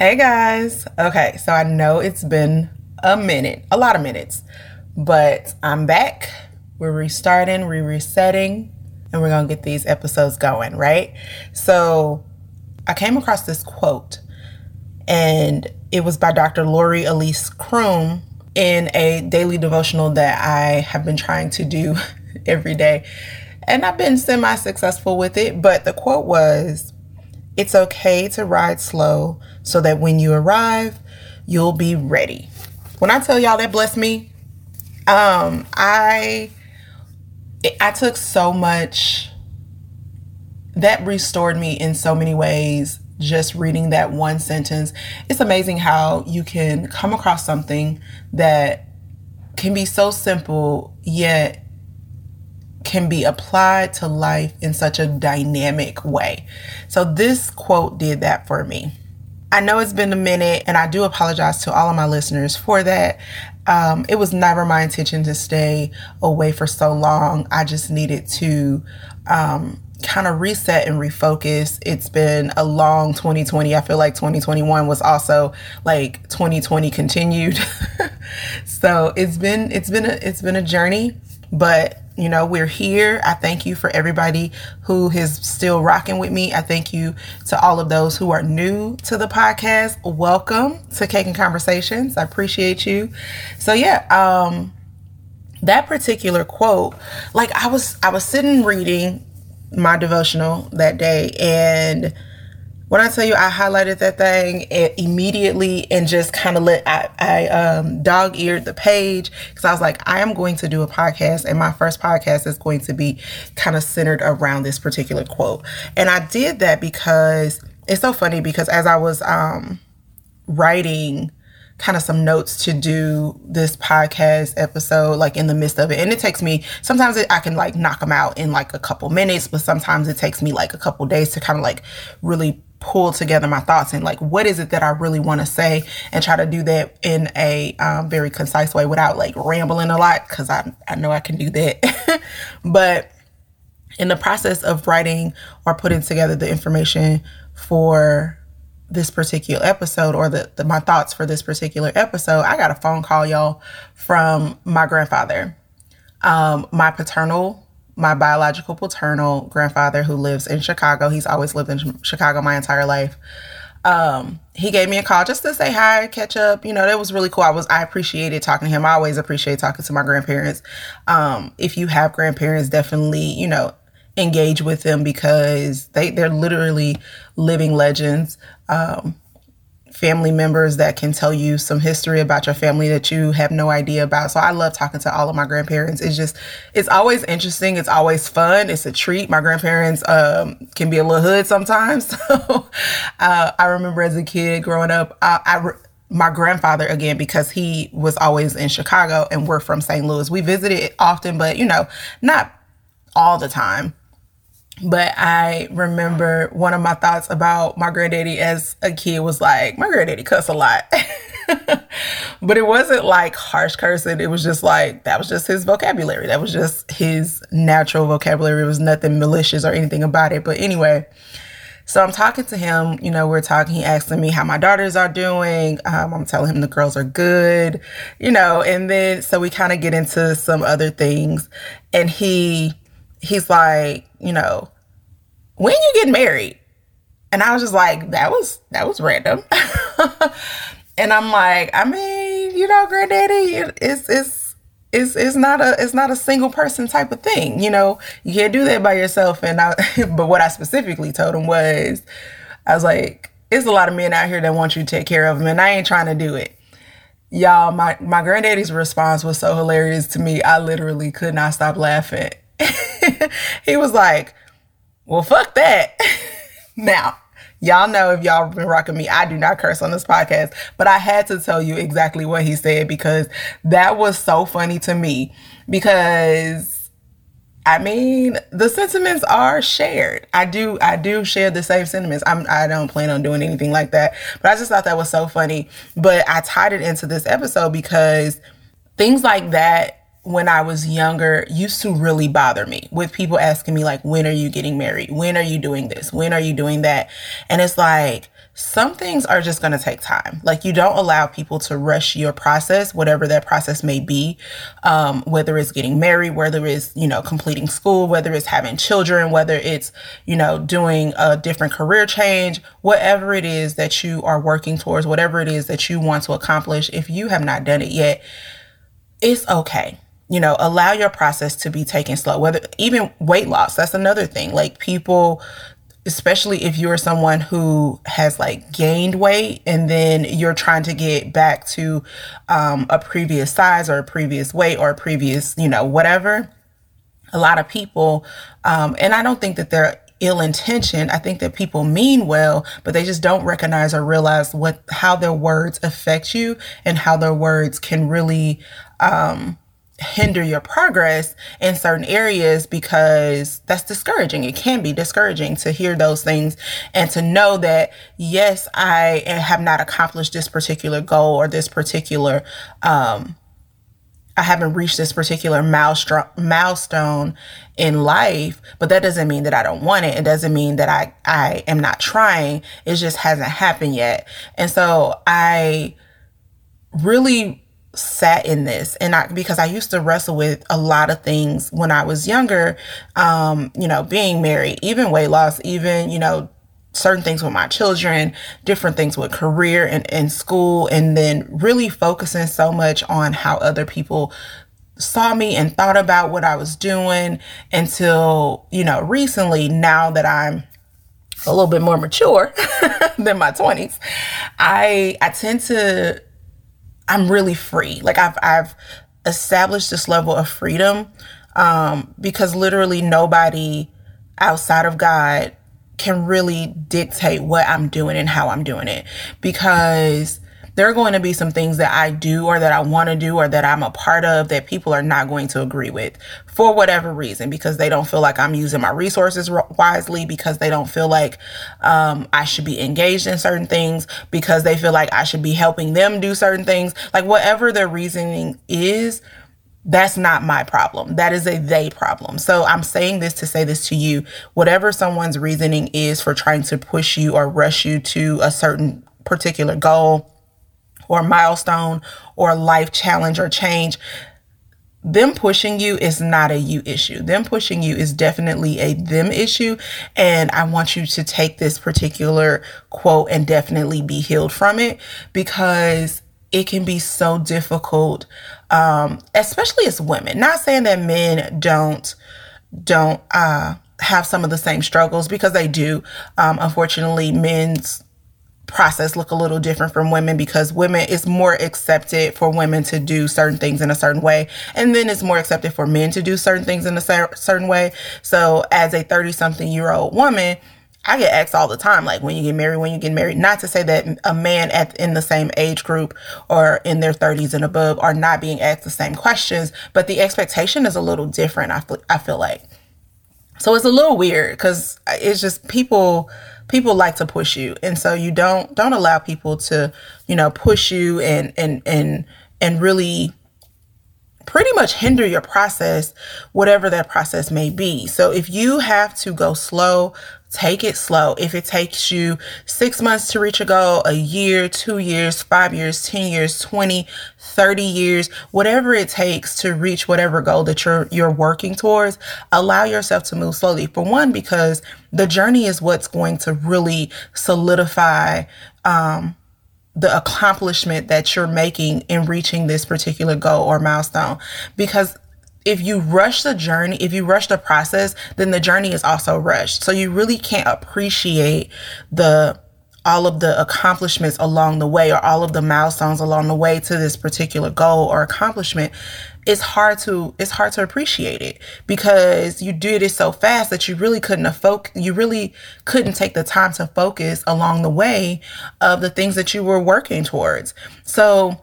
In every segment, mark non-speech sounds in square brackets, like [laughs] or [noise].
Hey guys. Okay, so I know it's been a minute, a lot of minutes, but I'm back. We're restarting, we're resetting, and we're going to get these episodes going, right? So I came across this quote, and it was by Dr. Lori Elise Croom in a daily devotional that I have been trying to do [laughs] every day. And I've been semi successful with it, but the quote was, It's okay to ride slow so that when you arrive, you'll be ready. When I tell y'all that blessed me, um, I I took so much that restored me in so many ways just reading that one sentence. It's amazing how you can come across something that can be so simple yet can be applied to life in such a dynamic way. So this quote did that for me. I know it's been a minute, and I do apologize to all of my listeners for that. Um, it was never my intention to stay away for so long. I just needed to um, kind of reset and refocus. It's been a long 2020. I feel like 2021 was also like 2020 continued. [laughs] so it's been it's been a it's been a journey, but you know, we're here. I thank you for everybody who is still rocking with me. I thank you to all of those who are new to the podcast. Welcome to Cake and Conversations. I appreciate you. So yeah, um that particular quote, like I was I was sitting reading my devotional that day and when I tell you I highlighted that thing immediately and just kind of let I, I um, dog eared the page because I was like, I am going to do a podcast, and my first podcast is going to be kind of centered around this particular quote. And I did that because it's so funny because as I was um, writing kind of some notes to do this podcast episode like in the midst of it and it takes me sometimes it, i can like knock them out in like a couple minutes but sometimes it takes me like a couple days to kind of like really pull together my thoughts and like what is it that I really want to say and try to do that in a um, very concise way without like rambling a lot because I, I know I can do that. [laughs] but in the process of writing or putting together the information for this particular episode or the, the my thoughts for this particular episode, I got a phone call, y'all, from my grandfather. Um, my paternal my biological paternal grandfather who lives in Chicago. He's always lived in Chicago my entire life. Um, he gave me a call just to say hi, catch up. You know, that was really cool. I was I appreciated talking to him. I always appreciate talking to my grandparents. Um, if you have grandparents, definitely, you know, engage with them because they they're literally living legends. Um, family members that can tell you some history about your family that you have no idea about. So I love talking to all of my grandparents. It's just, it's always interesting. It's always fun. It's a treat. My grandparents um, can be a little hood sometimes. [laughs] So uh, I remember as a kid growing up, I, I my grandfather again because he was always in Chicago and we're from St. Louis. We visited often, but you know, not all the time. But I remember one of my thoughts about my granddaddy as a kid was like, my granddaddy cuss a lot. [laughs] but it wasn't like harsh cursing. It was just like, that was just his vocabulary. That was just his natural vocabulary. It was nothing malicious or anything about it. But anyway, so I'm talking to him, you know, we're talking, he asking me how my daughters are doing. Um, I'm telling him the girls are good, you know, and then so we kind of get into some other things. And he he's like, you know, when you get married? And I was just like, that was that was random. [laughs] and I'm like, I mean, you know, granddaddy, it's it's it's it's not a it's not a single person type of thing. You know, you can't do that by yourself. And I [laughs] but what I specifically told him was, I was like, it's a lot of men out here that want you to take care of them, and I ain't trying to do it. Y'all, my my granddaddy's response was so hilarious to me. I literally could not stop laughing. [laughs] [laughs] he was like, well, fuck that. [laughs] now, y'all know if y'all been rocking me, I do not curse on this podcast, but I had to tell you exactly what he said because that was so funny to me. Because I mean, the sentiments are shared. I do, I do share the same sentiments. I'm, I don't plan on doing anything like that, but I just thought that was so funny. But I tied it into this episode because things like that when I was younger used to really bother me with people asking me like when are you getting married? When are you doing this? When are you doing that? And it's like some things are just going to take time. Like you don't allow people to rush your process, whatever that process may be, um, whether it's getting married, whether it's, you know, completing school, whether it's having children, whether it's, you know, doing a different career change, whatever it is that you are working towards, whatever it is that you want to accomplish. If you have not done it yet, it's okay you know allow your process to be taken slow whether even weight loss that's another thing like people especially if you're someone who has like gained weight and then you're trying to get back to um, a previous size or a previous weight or a previous, you know, whatever. A lot of people, um, and I don't think that they're ill intentioned. I think that people mean well, but they just don't recognize or realize what how their words affect you and how their words can really um, hinder your progress in certain areas because that's discouraging. It can be discouraging to hear those things and to know that, yes, I have not accomplished this particular goal or this particular, um, I haven't reached this particular milestone in life, but that doesn't mean that I don't want it. It doesn't mean that I, I am not trying. It just hasn't happened yet. And so I really sat in this. And I because I used to wrestle with a lot of things when I was younger um you know being married even weight loss even you know certain things with my children different things with career and, and school and then really focusing so much on how other people saw me and thought about what I was doing until you know recently now that I'm a little bit more mature [laughs] than my 20s I I tend to I'm really free. Like I've I've established this level of freedom um, because literally nobody outside of God can really dictate what I'm doing and how I'm doing it because there are going to be some things that I do or that I want to do or that I'm a part of that people are not going to agree with for whatever reason because they don't feel like I'm using my resources wisely because they don't feel like um, I should be engaged in certain things because they feel like I should be helping them do certain things like whatever their reasoning is that's not my problem. That is a they problem. So I'm saying this to say this to you. Whatever someone's reasoning is for trying to push you or rush you to a certain particular goal, or milestone or life challenge or change, them pushing you is not a you issue. Them pushing you is definitely a them issue. And I want you to take this particular quote and definitely be healed from it because it can be so difficult, um, especially as women. Not saying that men don't don't uh, have some of the same struggles because they do. Um, unfortunately, men's process look a little different from women because women it's more accepted for women to do certain things in a certain way and then it's more accepted for men to do certain things in a certain way so as a 30 something year old woman I get asked all the time, like when you get married, when you get married. Not to say that a man at in the same age group or in their 30s and above are not being asked the same questions, but the expectation is a little different. I feel, I feel like, so it's a little weird because uh, it's just people people like to push you. And so you don't don't allow people to you know push you and and and and really pretty much hinder your process whatever that process may be. So if you have to go slow Take it slow. If it takes you six months to reach a goal, a year, two years, five years, 10 years, 20, 30 years, whatever it takes to reach whatever goal that you're you're working towards, allow yourself to move slowly. For one, because the journey is what's going to really solidify um, the accomplishment that you're making in reaching this particular goal or milestone. Because if you rush the journey, if you rush the process, then the journey is also rushed. So you really can't appreciate the all of the accomplishments along the way or all of the milestones along the way to this particular goal or accomplishment it's hard to it's hard to appreciate it because you did it so fast that you really couldn't have you really couldn't take the time to focus along the way of the things that you were working towards so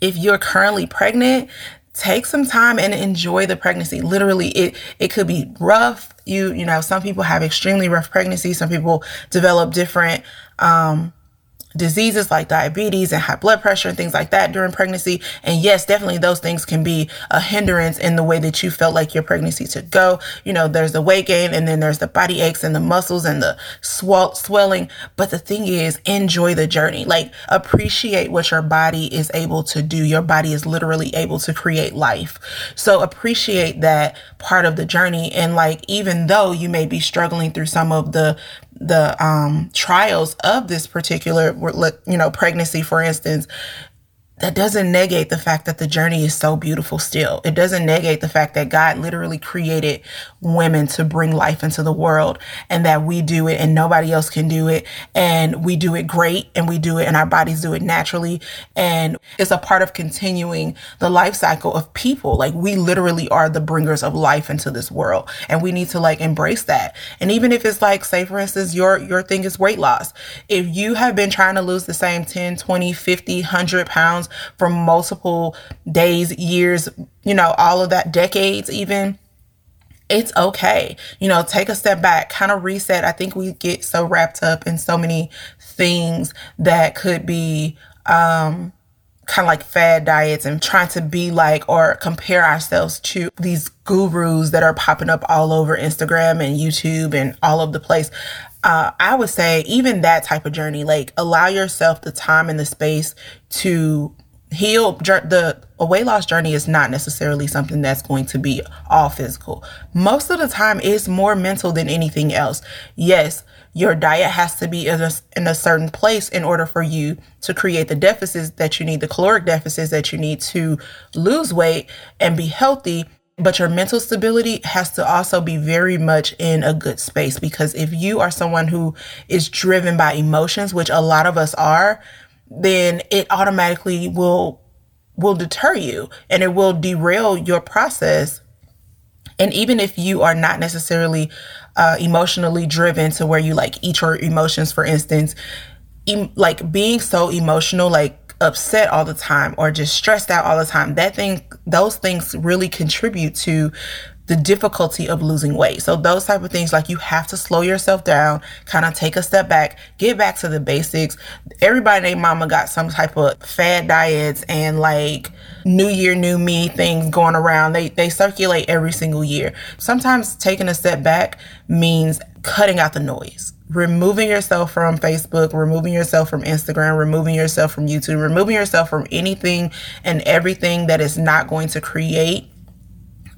if you're currently pregnant take some time and enjoy the pregnancy. Literally, it it could be rough. You you know, some people have extremely rough pregnancies. Some people develop different um, diseases like diabetes and high blood pressure and things like that during pregnancy. And yes, definitely those things can be a hindrance in the way that you felt like your pregnancy should go. You know, there's the weight gain and then there's the body aches and the muscles and the swell- swelling. But the thing is, enjoy the journey. Like appreciate what your body is able to do. Your body is literally able to create life. So appreciate that part of the journey. And like, even though you may be struggling through some of the the um, trials of this particular, you know, pregnancy, for instance, that doesn't negate the fact that the journey is so beautiful still. It doesn't negate the fact that God literally created women to bring life into the world and that we do it and nobody else can do it. And we do it great and we do it and our bodies do it naturally. And it's a part of continuing the life cycle of people. Like we literally are the bringers of life into this world and we need to like embrace that. And even if it's like, say for instance, your, your thing is weight loss. If you have been trying to lose the same 10, 20, 50, 100 pounds for multiple days, years, you know, all of that, decades even it's okay. You know, take a step back, kind of reset. I think we get so wrapped up in so many things that could be um kind of like fad diets and trying to be like or compare ourselves to these gurus that are popping up all over Instagram and YouTube and all over the place. Uh, I would say even that type of journey, like allow yourself the time and the space to heal the a weight loss journey is not necessarily something that's going to be all physical. Most of the time it's more mental than anything else. Yes your diet has to be in a, in a certain place in order for you to create the deficits that you need the caloric deficits that you need to lose weight and be healthy but your mental stability has to also be very much in a good space because if you are someone who is driven by emotions which a lot of us are then it automatically will will deter you and it will derail your process. And even if you are not necessarily uh, emotionally driven to where you like eat your emotions for instance em- like being so emotional like upset all the time or just stressed out all the time that thing those things really contribute to the difficulty of losing weight. So those type of things like you have to slow yourself down, kind of take a step back, get back to the basics. Everybody named mama got some type of fad diets and like new year new me things going around. They they circulate every single year. Sometimes taking a step back means cutting out the noise removing yourself from Facebook, removing yourself from Instagram, removing yourself from YouTube, removing yourself from anything and everything that is not going to create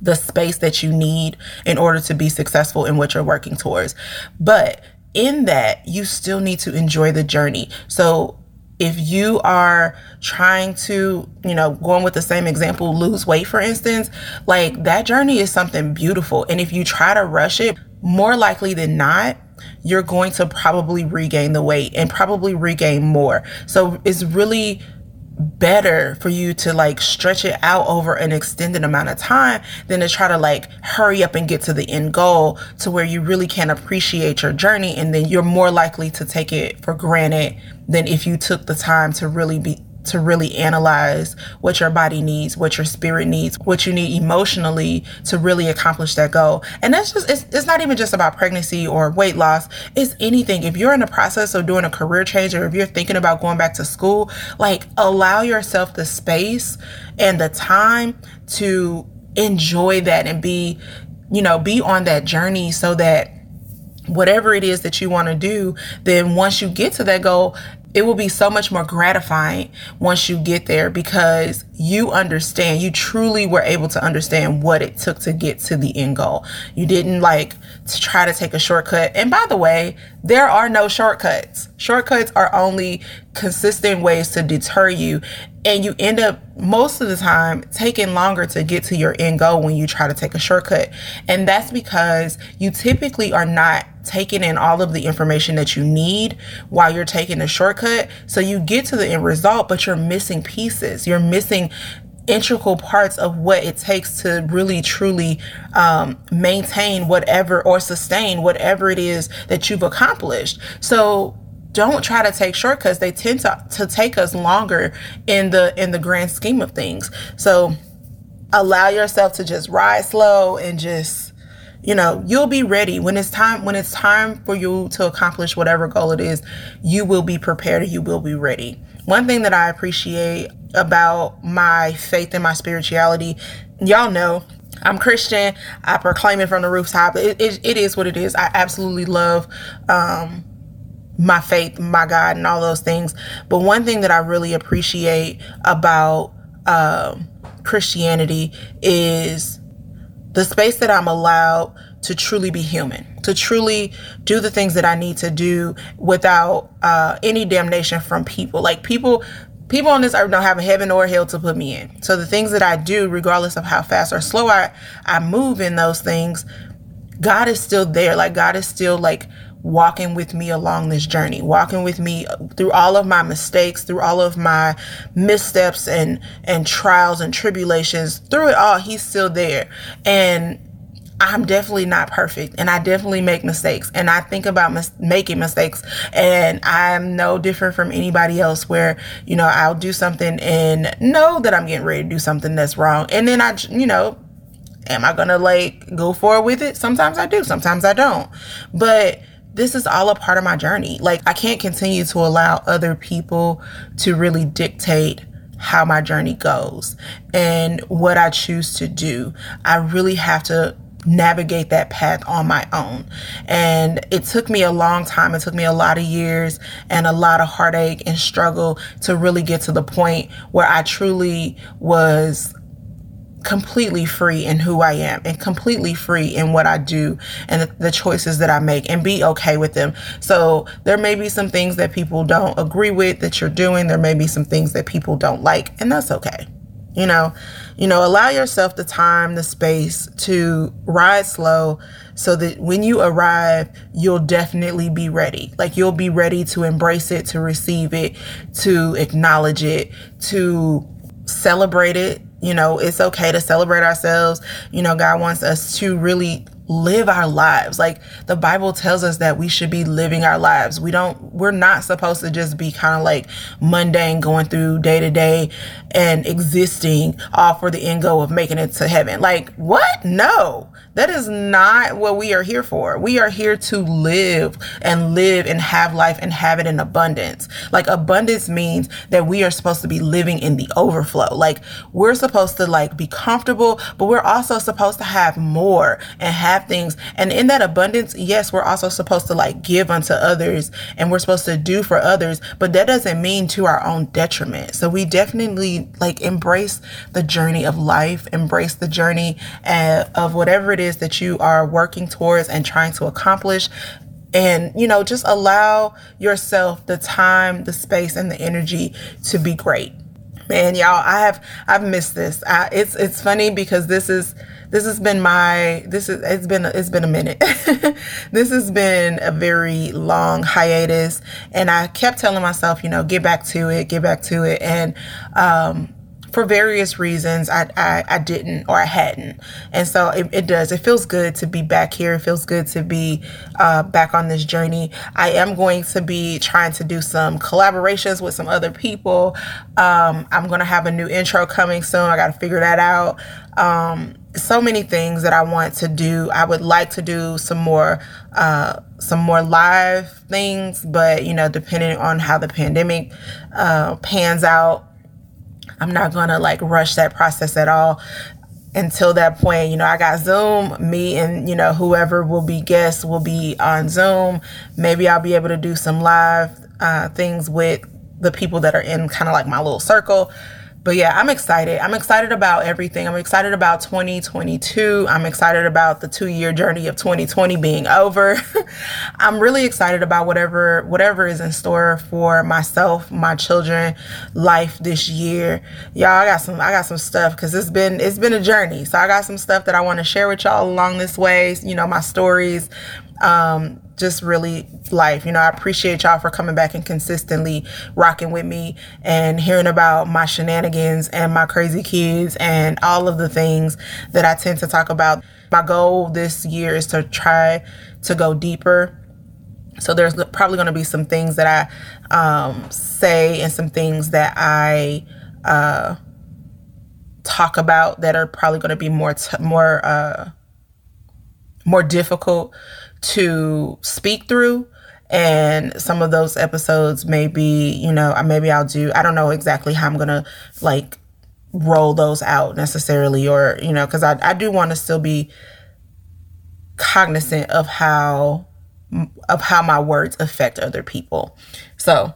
the space that you need in order to be successful in what you're working towards. But in that, you still need to enjoy the journey. So if you are trying to, you know, going with the same example, lose weight, for instance, like that journey is something beautiful. And if you try to rush it, more likely than not, you're going to probably regain the weight and probably regain more. So it's really better for you to like stretch it out over an extended amount of time than to try to like hurry up and get to the end goal to where you really can appreciate your journey and then you're more likely to take it for granted than if you took the time to really be to really analyze what your body needs, what your spirit needs, what you need emotionally to really accomplish that goal. And that's just, it's, it's not even just about pregnancy or weight loss. It's anything. If you're in the process of doing a career change or if you're thinking about going back to school, like allow yourself the space and the time to enjoy that and be, you know, be on that journey so that whatever it is that you want to do, then once you get to that goal, it will be so much more gratifying once you get there because you understand, you truly were able to understand what it took to get to the end goal. You didn't like to try to take a shortcut. And by the way, there are no shortcuts. Shortcuts are only consistent ways to deter you. And you end up most of the time taking longer to get to your end goal when you try to take a shortcut. And that's because you typically are not taking in all of the information that you need while you're taking a shortcut. So you get to the end result, but you're missing pieces. You're missing integral parts of what it takes to really truly um, maintain whatever or sustain whatever it is that you've accomplished. So don't try to take shortcuts. They tend to, to take us longer in the in the grand scheme of things. So allow yourself to just ride slow and just you know, you'll be ready when it's time when it's time for you to accomplish whatever goal it is, you will be prepared, you will be ready. One thing that I appreciate about my faith and my spirituality, y'all know I'm Christian. I proclaim it from the rooftop. It, it, it is what it is. I absolutely love um, my faith, my God, and all those things. But one thing that I really appreciate about uh, Christianity is the space that I'm allowed to truly be human, to truly do the things that I need to do without uh, any damnation from people. Like people, people on this earth don't have a heaven or a hell to put me in. So the things that I do, regardless of how fast or slow I, I move in those things, God is still there. Like God is still like walking with me along this journey, walking with me through all of my mistakes, through all of my missteps and and trials and tribulations. Through it all, he's still there. And I'm definitely not perfect and I definitely make mistakes and I think about mis- making mistakes and I'm no different from anybody else where, you know, I'll do something and know that I'm getting ready to do something that's wrong. And then I, you know, am I going to like go forward with it? Sometimes I do, sometimes I don't. But this is all a part of my journey. Like, I can't continue to allow other people to really dictate how my journey goes and what I choose to do. I really have to navigate that path on my own. And it took me a long time. It took me a lot of years and a lot of heartache and struggle to really get to the point where I truly was completely free in who I am and completely free in what I do and the, choices that I make and be okay with them. So there may be some things that people don't agree with that you're doing. There may be some things that people don't like, and that's okay. You know, you know, allow yourself the time, the space to ride slow so that when you arrive, you'll definitely be ready. Like you'll be ready to embrace it, to receive it, to acknowledge it, to celebrate it you know, it's okay to celebrate ourselves. You know, God wants us to really live our lives. Like the Bible tells us that we should be living our lives. We don't, we're not supposed to just be kind of like mundane going through day to day and existing all for the end goal of making it to heaven. Like, what? No. That is not what we are here for. We are here to live and live and have life and have it in abundance. Like abundance means that we are supposed to be living in the overflow. Like we're supposed to like be comfortable, but we're also supposed to have more and have things. And in that abundance, yes, we're also supposed to like give unto others and we're supposed to do for others, but that doesn't mean to our own detriment. So we definitely like embrace the journey of life, embrace the journey uh, of whatever it is that you are working towards and trying to accomplish. And you know just allow yourself the time the space and the energy to be great man y'all i have i've missed this. I, it's it's funny because this is this has been my this is it's been it's been a minute. [laughs] This has been a very long hiatus and i kept telling myself you know get back to it get back to it. And um for various reasons I, I, I didn't or I hadn't. And so it, it, does. It feels good to be back here. It feels good to be uh, back on this journey. I am going to be trying to do some collaborations with some other people. Um, I'm going to have a new intro coming soon. I got to figure that out. Um, so many things that I want to do. I would like to do some more uh, some more live things, but you know, depending on how the pandemic uh, pans out, I'm not gonna like rush that process at all until that point, you know, I got Zoom, me and, you know, whoever will be guests will be on Zoom. Maybe I'll be able to do some live uh, things with the people that are in kind of like my little circle but yeah, I'm excited. I'm excited about everything. I'm excited about 2022. I'm excited about the two year journey of 2020 being over. [laughs] I'm really excited about whatever whatever is in store for myself, my children, life this year. Y'all, I got some I got some stuff because it's been it's been a journey. So I got some stuff that I want to share with y'all along this way. You know, my stories, um, just really life. You know, I appreciate y'all for coming back and consistently rocking with me and hearing about my shenanigans and my crazy kids and all of the things that I tend to talk about. My goal this year is to try to go deeper. So there's probably going to be some things that I um, say and some things that I uh, talk about that are probably going to be more t- more uh, more difficult to speak through and some of those episodes maybe you know maybe i'll do i don't know exactly how i'm gonna like roll those out necessarily or you know because I, I do want to still be cognizant of how of how my words affect other people. So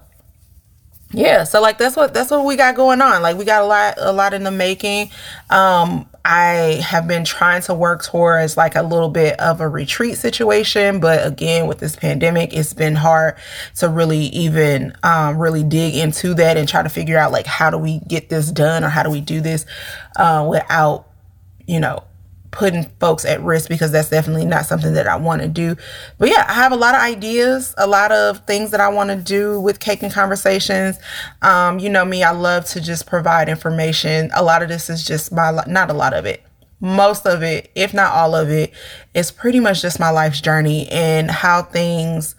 yeah so like that's what that's what we got going on. Like we got a lot a lot in the making. Um i have been trying to work towards like a little bit of a retreat situation but again with this pandemic it's been hard to really even um, really dig into that and try to figure out like how do we get this done or how do we do this uh, without you know putting folks at risk because that's definitely not something that I want to do. But yeah, I have a lot of ideas, a lot of things that I want to do with Cake and Conversations. Um, you know me, I love to just provide information. A lot of this is just my, not a lot of it, most of it, if not all of it, is pretty much just my life's journey and how things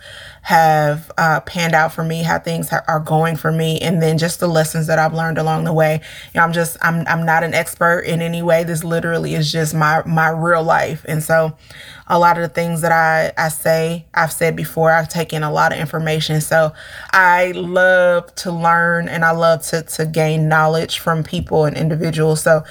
have uh, panned out for me, how things ha- are going for me, and then just the lessons that I've learned along the way. You know, I'm just I'm I'm not an expert in any way. This literally is just my my real life, and so a lot of the things that I I say I've said before. I've taken a lot of information, so I love to learn and I love to to gain knowledge from people and individuals. So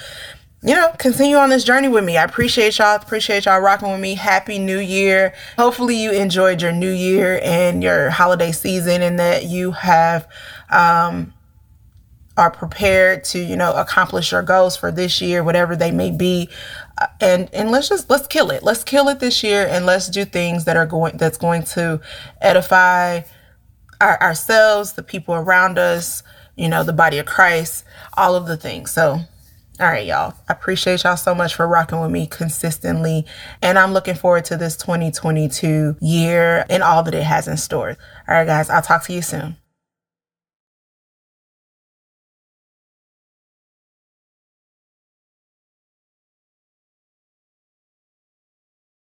you know, continue on this journey with me. I appreciate y'all. Appreciate y'all rocking with me. Happy New Year. Hopefully, you enjoyed your New Year and your holiday season, and that you have um, are prepared to, you know, accomplish your goals for this year, whatever they may be. Uh, and and let's just let's kill it. Let's kill it this year, and let's do things that are going that's going to edify our, ourselves, the people around us, you know, the body of Christ, all of the things. So all right, y'all. I appreciate y'all so much for rocking with me consistently. And I'm looking forward to this 2022 year and all that it has in store. All right, guys, I'll talk to you soon.